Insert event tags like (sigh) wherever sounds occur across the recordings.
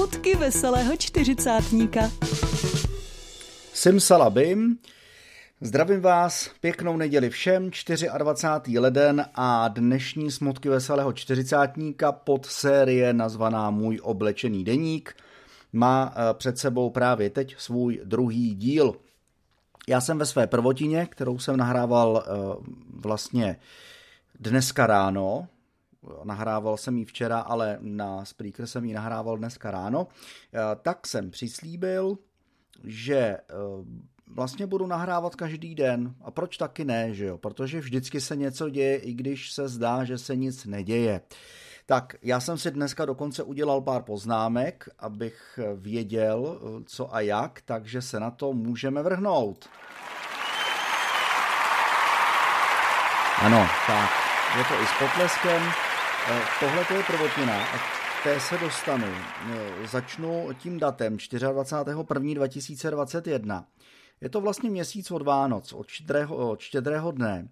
Smutky veselého čtyřicátníka. Simsalabim. Zdravím vás, pěknou neděli všem, 24. leden a dnešní smutky veselého čtyřicátníka pod série nazvaná Můj oblečený deník má eh, před sebou právě teď svůj druhý díl. Já jsem ve své prvotině, kterou jsem nahrával eh, vlastně dneska ráno, nahrával jsem ji včera, ale na Spreaker jsem ji nahrával dneska ráno, eh, tak jsem přislíbil, že eh, vlastně budu nahrávat každý den. A proč taky ne, že jo? Protože vždycky se něco děje, i když se zdá, že se nic neděje. Tak já jsem si dneska dokonce udělal pár poznámek, abych věděl, co a jak, takže se na to můžeme vrhnout. Ano, tak, je to i s potleskem. Eh, tohle to je prvotina a té se dostanu. Eh, začnu tím datem 24.1.2021. Je to vlastně měsíc od Vánoc, od štědrého, od štědrého dne.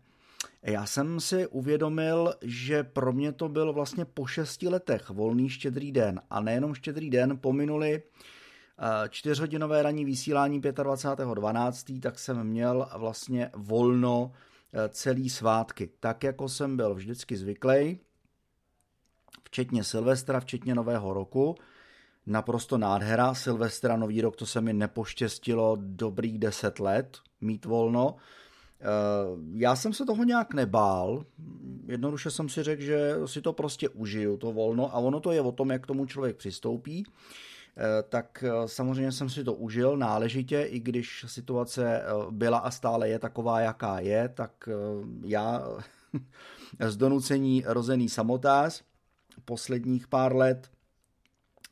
Já jsem si uvědomil, že pro mě to byl vlastně po šesti letech volný štědrý den. A nejenom štědrý den, pominuli eh, čtyřhodinové ranní vysílání 25.12., tak jsem měl vlastně volno celý svátky. Tak jako jsem byl vždycky zvyklý, včetně Silvestra, včetně Nového roku. Naprosto nádhera. Silvestra, Nový rok, to se mi nepoštěstilo dobrých deset let mít volno. Eh, já jsem se toho nějak nebál, jednoduše jsem si řekl, že si to prostě užiju, to volno, a ono to je o tom, jak tomu člověk přistoupí. Eh, tak eh, samozřejmě jsem si to užil náležitě, i když situace byla a stále je taková, jaká je, tak já (laughs) z donucení rozený samotář posledních pár let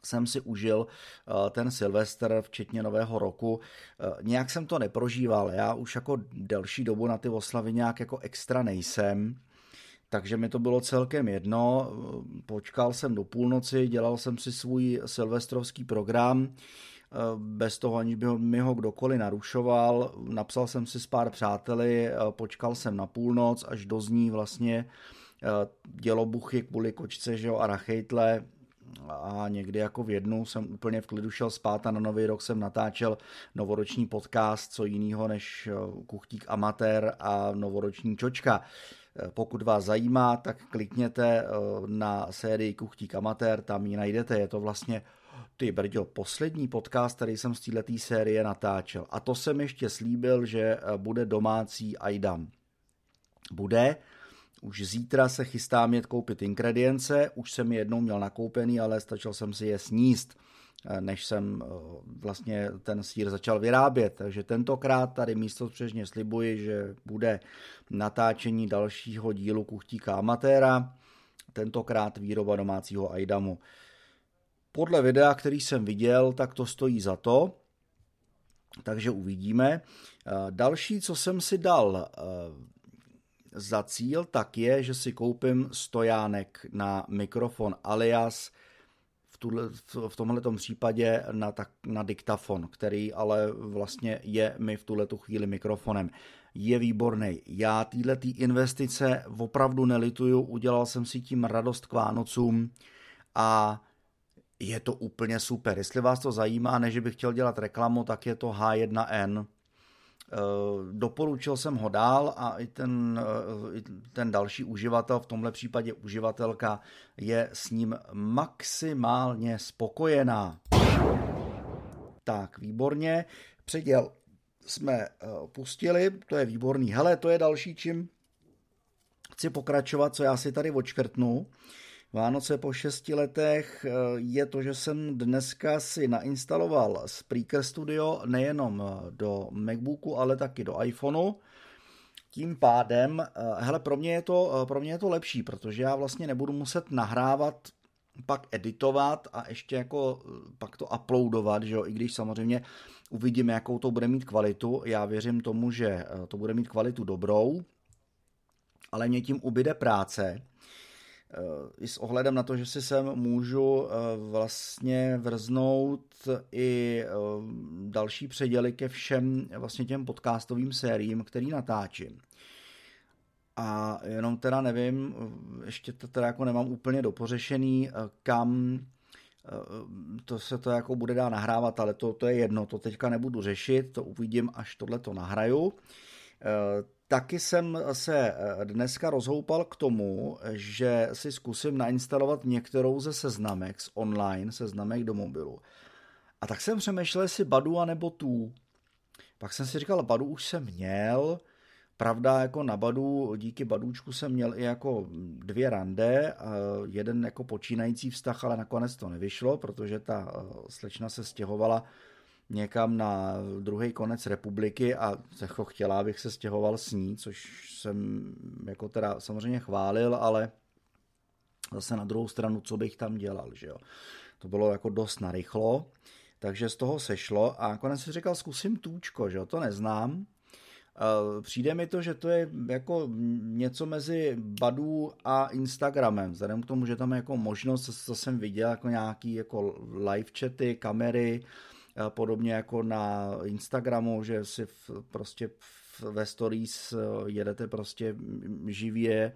jsem si užil eh, ten Silvestr, včetně Nového roku. Eh, nějak jsem to neprožíval, já už jako delší dobu na ty oslavy nějak jako extra nejsem, takže mi to bylo celkem jedno. Počkal jsem do půlnoci, dělal jsem si svůj silvestrovský program, eh, bez toho, aniž by mi ho kdokoliv narušoval. Napsal jsem si s pár přáteli, počkal jsem na půlnoc, až dozní vlastně Eh, dělobuchy kvůli kočce že jo, a rachejtle a někdy jako v jednu jsem úplně v klidu šel spát a na nový rok jsem natáčel novoroční podcast, co jiného než eh, Kuchtík amatér a novoroční čočka. Eh, pokud vás zajímá, tak klikněte na sérii Kuchtík amatér, tam ji najdete, je to vlastně ty brďo, poslední podcast, který jsem z této série natáčel. A to jsem ještě slíbil, že bude domácí Aidam. Bude, už zítra se chystám jet koupit ingredience, už jsem je jednou měl nakoupený, ale stačil jsem si je sníst, eh, než jsem eh, vlastně ten sír začal vyrábět. Takže tentokrát tady místo přežně slibuji, že bude natáčení dalšího dílu Kuchtíka amatéra, tentokrát výroba domácího Aidamu. Podle videa, který jsem viděl, tak to stojí za to, takže uvidíme. Eh, další, co jsem si dal za cíl, tak je, že si koupím stojánek na mikrofon alias v, v tomhle případě na, tak, na diktafon, který ale vlastně je mi v tuhle chvíli mikrofonem. Je výborný. Já týhle tý investice opravdu nelituju, udělal jsem si tím radost k Vánocům a je to úplně super. Jestli vás to zajímá, než bych chtěl dělat reklamu, tak je to H1N Eh, doporučil jsem ho dál a i ten, eh, i ten další uživatel, v tomhle případě uživatelka, je s ním maximálně spokojená. Tak, výborně. Předěl jsme eh, pustili, to je výborný. Hele, to je další, čím chci pokračovat, co já si tady odškrtnu. Vánoce po šesti letech eh, je to, že jsem dneska si nainstaloval Spreaker Studio nejenom eh, do Macbooku, ale taky do iPhoneu. Tím pádem, eh, hele, pro mě, je to, pro mě je to lepší, protože já vlastně nebudu muset nahrávat, pak editovat a ještě jako pak to uploadovat, že jo, i když samozřejmě uvidíme, jakou to bude mít kvalitu. Já věřím tomu, že to bude mít kvalitu dobrou, ale mě tím ubyde práce i s ohledem na to, že si sem můžu eh, vlastně vrznout i eh, další předěly ke všem vlastně těm podcastovým sériím, který natáčím. A jenom teda nevím, ještě to teda jako nemám úplně dopořešený, kam to se to jako bude dá nahrávat, ale to, to je jedno, to teďka nebudu řešit, to uvidím, až tohle to nahraju. Taky jsem se dneska rozhoupal k tomu, že si zkusím nainstalovat některou ze seznamek z online, seznamek do mobilu. A tak jsem přemýšlel, jestli Badu a nebo tu. Pak jsem si říkal, Badu už jsem měl, Pravda, jako na Badu, díky Badůčku jsem měl i jako dvě rande, jeden jako počínající vztah, ale nakonec to nevyšlo, protože ta eh, slečna se stěhovala někam na druhý konec republiky a jako chtěla, abych se stěhoval s ní, což jsem jako teda samozřejmě chválil, ale zase na druhou stranu, co bych tam dělal, že jo. To bylo jako dost narychlo, takže z toho sešlo a nakonec si říkal, zkusím tůčko, že jo, to neznám, Přijde mi to, že to je jako něco mezi Badu a Instagramem, vzhledem k tomu, že tam je jako možnost, co jsem viděl, jako nějaký jako live chaty, kamery, podobně jako na Instagramu, že si v, prostě ve stories e, jedete prostě živě,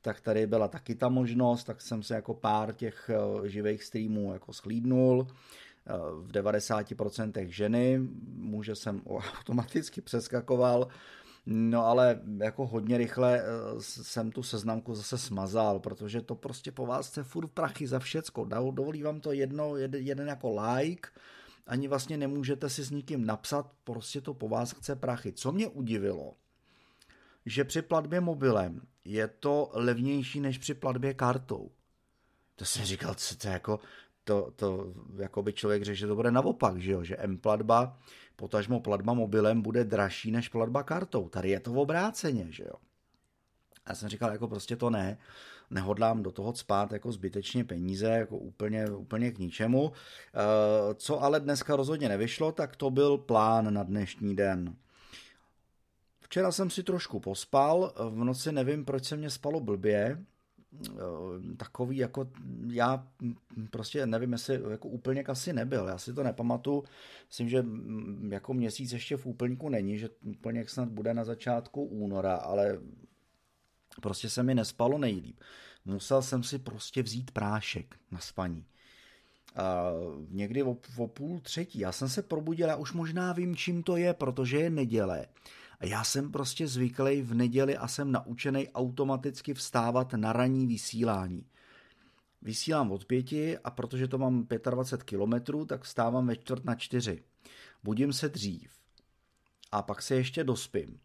tak tady byla taky ta možnost, tak jsem se jako pár těch e, živých streamů jako schlídnul v 90% ženy, muže jsem (laughs) automaticky přeskakoval, No ale jako hodně rychle eh, jsem tu seznamku zase smazal, protože to prostě po vás chce furt prachy za všecko. Dovolí vám to jedno, jeden jako like, ani vlastně nemůžete si s nikým napsat, prostě to po vás chce prachy. Co mě udivilo, že při platbě mobilem je to levnější než při platbě kartou. To jsem říkal, co to je jako, to, to jako by člověk řekl, že to bude naopak, že jo, že M-platba, potažmo platba mobilem bude dražší než platba kartou. Tady je to v obráceně, že jo. Já jsem říkal, jako prostě to ne, nehodlám do toho spát jako zbytečně peníze, jako úplně, úplně k ničemu. Eh, co ale dneska rozhodně nevyšlo, tak to byl plán na dnešní den. Včera jsem si trošku pospal, v noci nevím, proč se mě spalo blbě, Eh, takový jako já prostě nevím, jestli jako úplněk asi nebyl, já si to nepamatuju, myslím, že jako měsíc ještě v úplňku není, že úplněk snad bude na začátku února, ale prostě se mi nespalo nejlíp. Musel jsem si prostě vzít prášek na spaní. A někdy o, o půl třetí. Já jsem se probudil, já už možná vím, čím to je, protože je neděle. A já jsem prostě zvyklý v neděli a jsem naučený automaticky vstávat na ranní vysílání. Vysílám od pěti a protože to mám 25 kilometrů, tak vstávám ve čtvrt na čtyři. Budím se dřív. A pak se ještě dospím.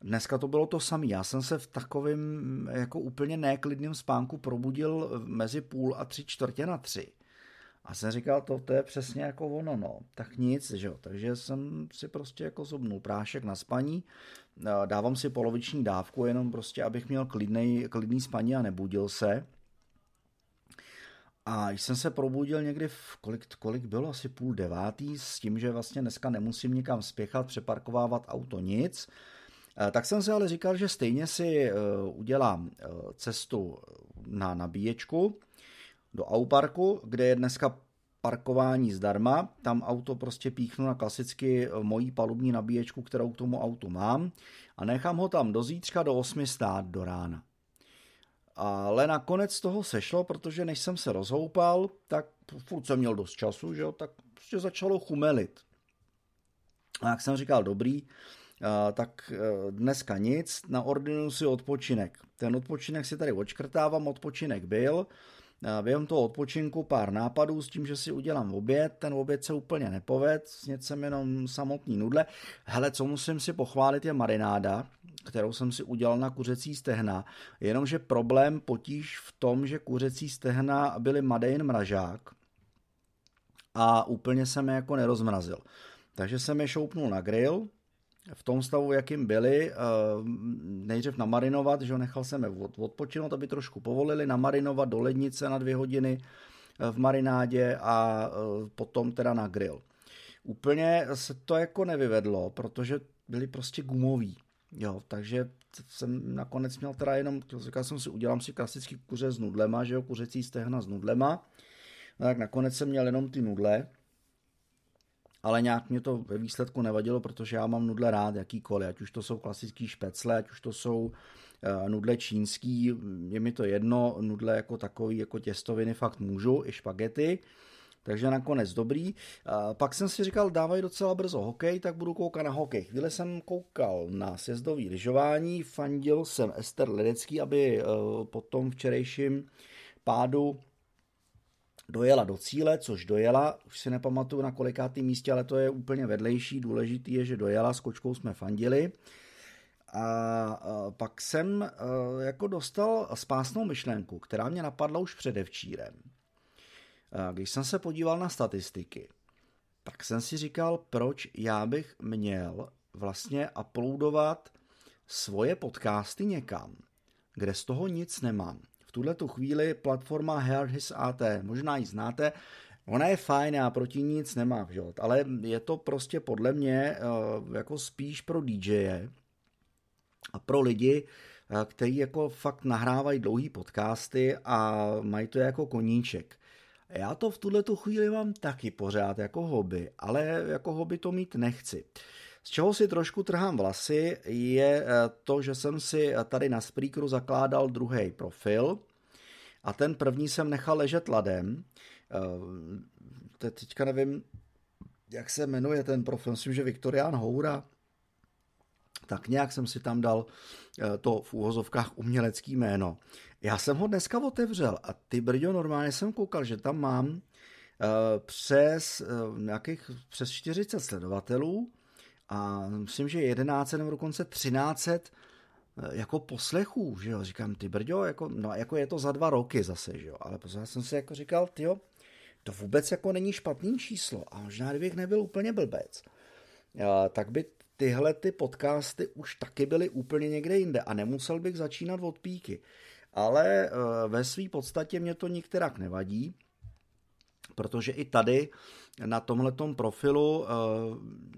Dneska to bylo to samé. Já jsem se v takovém jako úplně neklidném spánku probudil mezi půl a tři čtvrtě na tři. A jsem říkal, to, to je přesně jako ono, no. Tak nic, že jo. Takže jsem si prostě jako zobnul prášek na spaní, dávám si poloviční dávku, jenom prostě, abych měl klidný, klidný spaní a nebudil se. A jsem se probudil někdy v kolik, kolik bylo, asi půl devátý, s tím, že vlastně dneska nemusím nikam spěchat, přeparkovávat auto, nic. Tak jsem si ale říkal, že stejně si e, udělám e, cestu na nabíječku, do Auparku, kde je dneska parkování zdarma. Tam auto prostě píchnu na klasicky eh, mojí palubní nabíječku, kterou k tomu autu mám a nechám ho tam do zítřka do 8 stát do rána. Ale nakonec toho sešlo, protože než jsem se rozhoupal, tak furt jsem měl dost času, že jo, tak prostě začalo chumelit. A jak jsem říkal, dobrý, eh, tak eh, dneska nic, naordinuju si odpočinek. Ten odpočinek si tady odškrtávám, odpočinek byl, během toho odpočinku pár nápadů s tím, že si udělám oběd, ten oběd se úplně nepoved, jsem jenom samotný nudle. Hele, co musím si pochválit je marináda, kterou jsem si udělal na kuřecí stehna, jenomže problém potíž v tom, že kuřecí stehna byly Madein mražák a úplně jsem je jako nerozmrazil. Takže jsem je šoupnul na grill, v tom stavu, jakým byli, eh, nejdřív namarinovat, že nechal jsem je odpočinout, aby trošku povolili, namarinovat do lednice na dvě hodiny eh, v marinádě a eh, potom teda na grill. Úplně se to jako nevyvedlo, protože byli prostě gumoví. Jo, takže jsem nakonec měl teda jenom, říkal jsem si, udělám si klasický kuře s nudlema, že jo, kuřecí stehna s nudlema. No tak nakonec jsem měl jenom ty nudle, ale nějak mě to ve výsledku nevadilo, protože já mám nudle rád jakýkoliv, ať už to jsou klasický špecle, ať už to jsou uh, nudle čínský, je mi to jedno, nudle jako takový, jako těstoviny fakt můžu, i špagety. takže nakonec dobrý. Pak jsem si říkal, dávají docela brzo hokej, tak budu koukat na hokej. Chvíli jsem koukal na sjezdový lyžování, fandil jsem Ester Ledecký, aby po tom včerejším pádu dojela do cíle, což dojela, už si nepamatuju na kolikátém místě, ale to je úplně vedlejší, důležitý je, že dojela, s kočkou jsme fandili. A pak jsem jako dostal spásnou myšlenku, která mě napadla už předevčírem. Když jsem se podíval na statistiky, tak jsem si říkal, proč já bych měl vlastně uploadovat svoje podcasty někam, kde z toho nic nemám v tuhle tu chvíli platforma His AT, možná ji znáte, Ona je fajn, já proti nic nemám, že? ale je to prostě podle mě uh, jako spíš pro DJe a pro lidi, uh, kteří jako fakt nahrávají dlouhý podcasty a mají to jako koníček. Já to v tuhle tu chvíli mám taky pořád jako hobby, ale jako hobby to mít nechci. Z čeho si trošku trhám vlasy, je eh, to, že jsem si tady na Spreakeru zakládal druhý profil a ten první jsem nechal ležet ladem. Eh, teďka nevím, jak se jmenuje ten profil, myslím, že Viktorián Houra, tak nějak jsem si tam dal eh, to v úhozovkách umělecký jméno. Já jsem ho dneska otevřel a ty brďo, normálně jsem koukal, že tam mám přes nějakých přes 40 sledovatelů a myslím, že 11 nebo dokonce 13 eh, jako poslechů, že jo, říkám, ty brďo, jako, no jako je to za dva roky zase, že jo, ale pořád jsem si jako říkal, ty jo, to vůbec jako není špatný číslo a možná kdybych nebyl úplně blbec, a, tak by tyhle ty podcasty už taky byly úplně někde jinde a nemusel bych začínat od píky. Ale eh, ve své podstatě mě to nikterak nevadí, protože i tady na tomhletom profilu eh,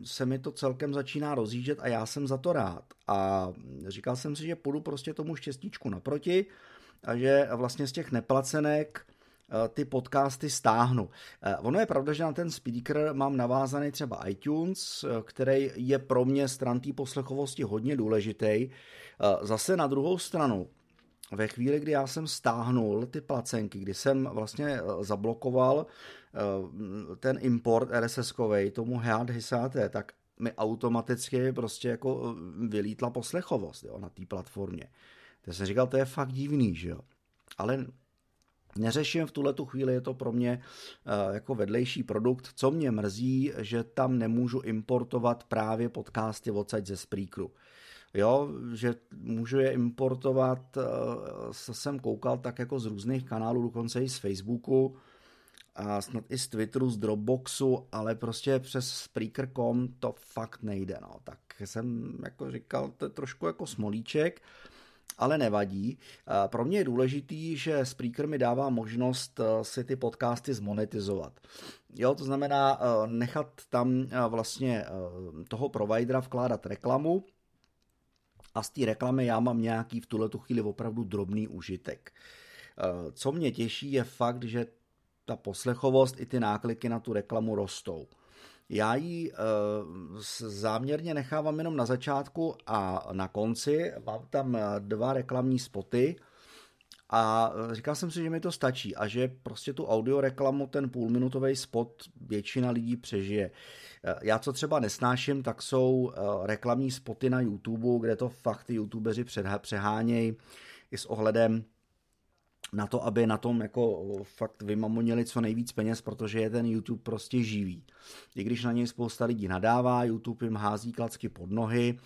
se mi to celkem začíná rozjíždět a já jsem za to rád. A říkal jsem si, že půjdu prostě tomu štěstíčku naproti a že vlastně z těch neplacenek eh, ty podcasty stáhnu. Eh, ono je pravda, že na ten speaker mám navázaný třeba iTunes, který je pro mě stran té poslechovosti hodně důležitý. Zase na druhou stranu, ve chvíli, kdy já jsem stáhnul ty placenky, kdy jsem vlastně zablokoval Eh, ten import RSS-kovej tomu Head Hisáte, tak mi automaticky prostě jako eh, vylítla poslechovost jo, na té platformě. To jsem říkal, to je fakt divný, že jo. Ale neřeším v tuhle tu chvíli, je to pro mě jako vedlejší produkt. Co mě mrzí, že tam nemůžu importovat právě podcasty odsaď ze Spreakeru. Jo, že můžu je importovat, uh, jsem koukal tak jako z různých kanálů, dokonce i z Facebooku, a snad i z Twitteru, z Dropboxu, ale prostě přes Spreaker.com to fakt nejde, no. Tak jsem jako říkal, to je trošku jako smolíček, ale nevadí. Pro mě je důležitý, že Spreaker mi dává možnost eh, si ty podcasty zmonetizovat. Jo, to znamená eh, nechat tam eh, vlastně toho providera vkládat reklamu a z té reklamy já mám nějaký v tuhle chvíli opravdu drobný užitek. Co mě těší je fakt, že ta poslechovost i ty nákliky na tu reklamu rostou. Já ji e, záměrně nechávám jenom na začátku a na konci. Mám tam eh, dva reklamní spoty a eh, říkal jsem si, že mi to stačí a že prostě tu audio reklamu, ten půlminutový spot většina lidí přežije. Já co třeba nesnáším, tak jsou reklamní spoty na YouTube, kde to fakt ty youtubeři přehánějí i s ohledem na to, aby na tom jako fakt vymamonili co nejvíc peněz, protože je ten YouTube prostě živý. I když na něj spousta lidí nadává, YouTube jim hází klacky pod nohy,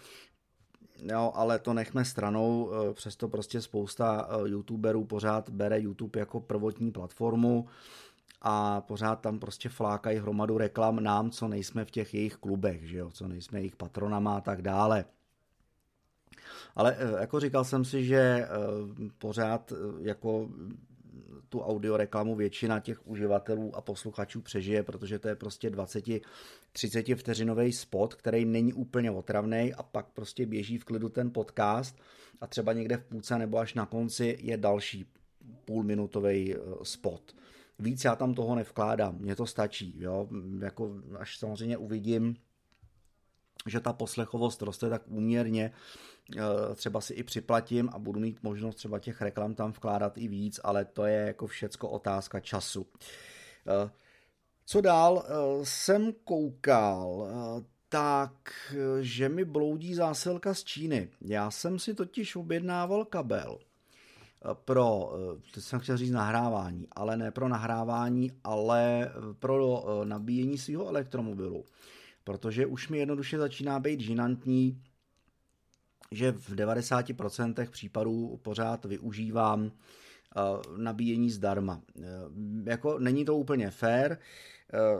Jo, ale to nechme stranou, eh, přesto prostě spousta eh, youtuberů pořád bere YouTube jako prvotní platformu a pořád tam prostě flákají hromadu reklam nám, co nejsme v těch jejich klubech, že jo, co nejsme jejich patronama a tak dále. Ale eh, jako říkal jsem si, že pořád jako tu audioreklamu většina těch uživatelů a posluchačů přežije, protože to je prostě 20-30 vteřinový spot, který není úplně otravný a pak prostě běží v klidu ten podcast a třeba někde v půlce nebo až na konci je další půlminutový spot. Víc já tam toho nevkládám, mně to stačí, jo? Jako až samozřejmě uvidím, že ta poslechovost roste tak úměrně, Eh, třeba si i připlatím a budu mít možnost třeba těch reklam tam vkládat i víc, ale to je jako všecko otázka času. Eh, Co dál? Jsem koukal, tak, že mi bloudí zásilka z Číny. Já jsem si totiž objednával kabel pro, teď jsem chtěl říct nahrávání, ale ne pro nahrávání, ale pro nabíjení svého elektromobilu. Protože už mi jednoduše začíná být žinantní, že v 90% případů pořád využívám nabíjení zdarma. Jako není to úplně fair,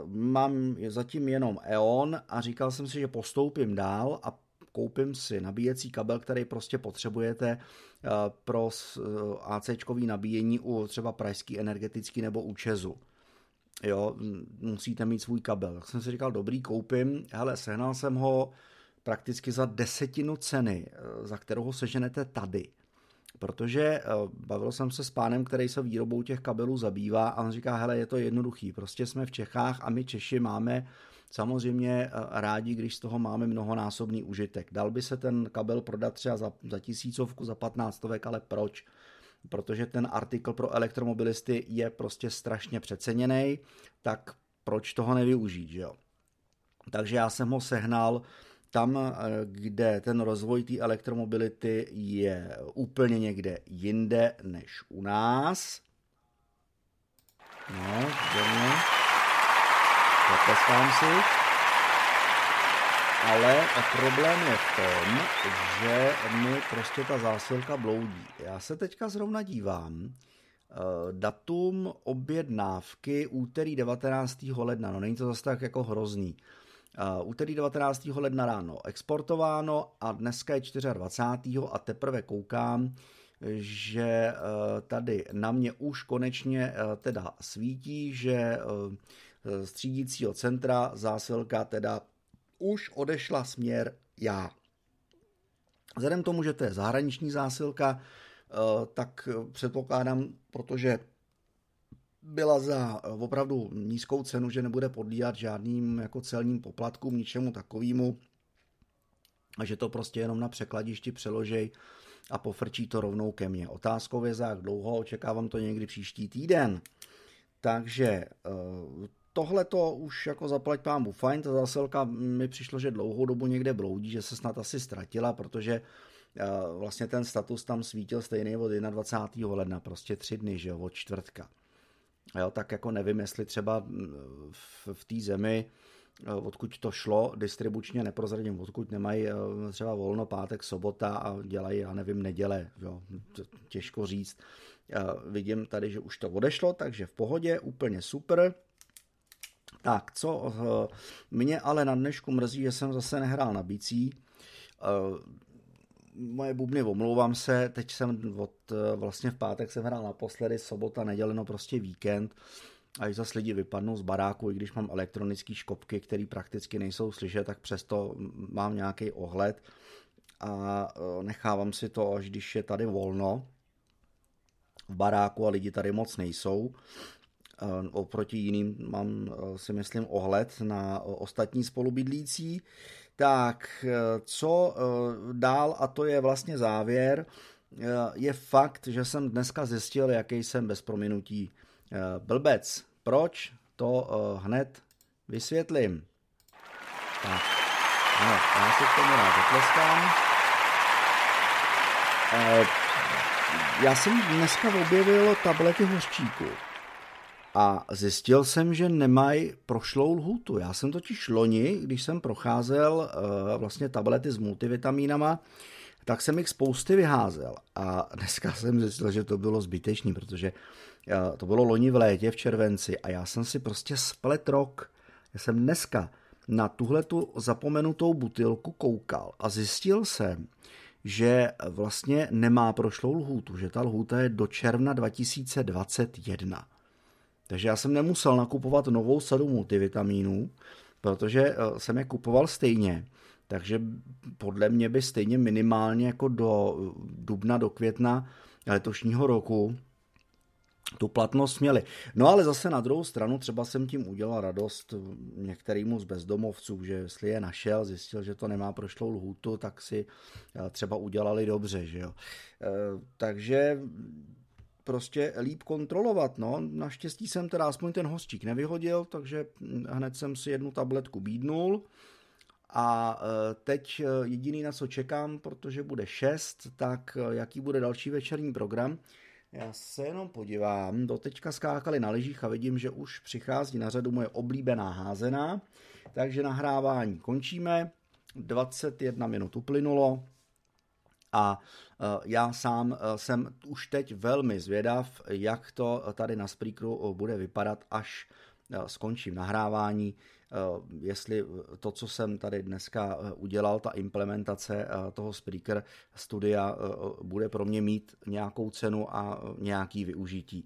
mám zatím jenom EON a říkal jsem si, že postoupím dál a koupím si nabíjecí kabel, který prostě potřebujete pro AC nabíjení u třeba pražský energetický nebo u Česu. Jo, musíte mít svůj kabel. Tak jsem si říkal, dobrý, koupím. Hele, sehnal jsem ho prakticky za desetinu ceny, za kterou ho seženete tady protože eh, bavil jsem se s pánem, který se výrobou těch kabelů zabývá a on říká, hele, je to jednoduchý, prostě jsme v Čechách a my Češi máme samozřejmě eh, rádi, když z toho máme mnohonásobný užitek. Dal by se ten kabel prodat třeba za, za tisícovku, za patnáctovek, ale proč? Protože ten artikl pro elektromobilisty je prostě strašně přeceněný, tak proč toho nevyužít, že jo? Takže já jsem ho sehnal tam, eh, kde ten rozvoj té elektromobility je úplně někde jinde než u nás. No, dobře. Zatleskám si. Ale problém je v tom, že mi prostě ta zásilka bloudí. Já se teďka zrovna dívám, eh, datum objednávky úterý 19. ledna, no není to zase tak jako hrozný. Uh, úterý 19. ledna ráno exportováno a dneska je 24. a teprve koukám, že uh, tady na mě už konečně teda svítí, že z třídícího centra zásilka teda už odešla směr já. Vzhledem tomu, že to je zahraniční zásilka, tak předpokládám, protože byla za eh, opravdu nízkou cenu, že nebude podlíhat žádným jako celním poplatkům, ničemu takovému a že to prostě jenom na překladišti přeložej a pofrčí to rovnou ke mně. Otázkou je za jak dlouho, očekávám to někdy příští týden. Takže eh, tohle to už jako zaplať pámu fajn, ta zásilka mi přišlo, že dlouhou dobu někde bloudí, že se snad asi ztratila, protože eh, vlastně ten status tam svítil stejný od 21. ledna, prostě tři dny, že jo, od čtvrtka. Jo, tak jako nevím, jestli třeba mm, v, v té zemi, eh, odkud to šlo, distribučně neprozradím, odkud nemají eh, třeba volno pátek, sobota a dělají, já nevím, neděle, jo, těžko říct. Vidím tady, že už to odešlo, takže v pohodě, úplně super. Tak, co eh, mě ale na dnešku mrzí, že jsem zase nehrál na bicí moje bubny, omlouvám se, teď jsem od, eh, vlastně v pátek jsem hrál naposledy, sobota, neděle, no prostě víkend, a když zase lidi vypadnou z baráku, i když mám elektronické škopky, které prakticky nejsou slyšet, tak přesto mám nějaký ohled a eh, nechávám si to, až když je tady volno v baráku a lidi tady moc nejsou. Eh, oproti jiným mám si myslím ohled na ostatní spolubydlící. Tak, eh, co eh, dál, a to je vlastně závěr, eh, je fakt, že jsem dneska zjistil, jaký jsem bez prominutí blbec. Proč? To hned vysvětlím. Tak, ano, já si k tomu rád zatleskám. Já jsem dneska objevil tablety hořčíku a zjistil jsem, že nemají prošlou lhutu. Já jsem totiž loni, když jsem procházel uh, vlastně tablety s multivitamínama, tak jsem jich spousty vyházel. A dneska jsem zjistil, že to bylo zbytečný, protože uh, to bylo loni v létě, v červenci a já jsem si prostě splet rok. Já jsem dneska na tuhletu zapomenutou butilku koukal a zjistil jsem, že vlastně nemá prošlou lhůtu, že ta lhůta je do června 2021. Takže já jsem nemusel nakupovat novou sadu multivitamínů, protože eh, jsem je kupoval stejně. Takže podle mě by stejně minimálně jako do eh, dubna, do května letošního roku tu platnost měli. No ale zase na druhou stranu třeba jsem tím udělal radost některýmu z bezdomovců, že jestli je našel, zjistil, že to nemá prošlou lhůtu, tak si eh, třeba udělali dobře, že jo. Takže prostě líp kontrolovat. No. Naštěstí jsem teda aspoň ten hostík nevyhodil, takže hned jsem si jednu tabletku bídnul. A e, teď e, jediný, na co čekám, protože bude 6, tak e, jaký bude další večerní program. Já se jenom podívám, doteďka skákali na lyžích a vidím, že už přichází na řadu moje oblíbená házená, takže nahrávání končíme, 21 minut uplynulo, a e, já sám e, jsem už teď velmi zvědav, jak to tady na Spreakeru bude vypadat, až e, skončím nahrávání, jestli to, co jsem tady dneska udělal, ta implementace toho Spreaker studia bude pro mě mít nějakou cenu a nějaký využití.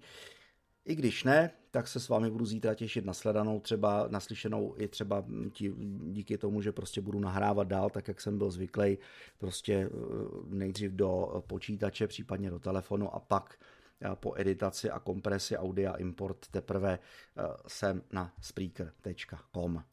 I když ne, tak se s vámi budu zítra těšit na sledanou, třeba naslyšenou i třeba tí, díky tomu, že prostě budu nahrávat dál, tak jak jsem byl zvyklý, prostě eh, nejdřív do počítače, případně do telefonu a pak eh, po editaci a kompresi audia import teprve eh, jsem na spreaker.com.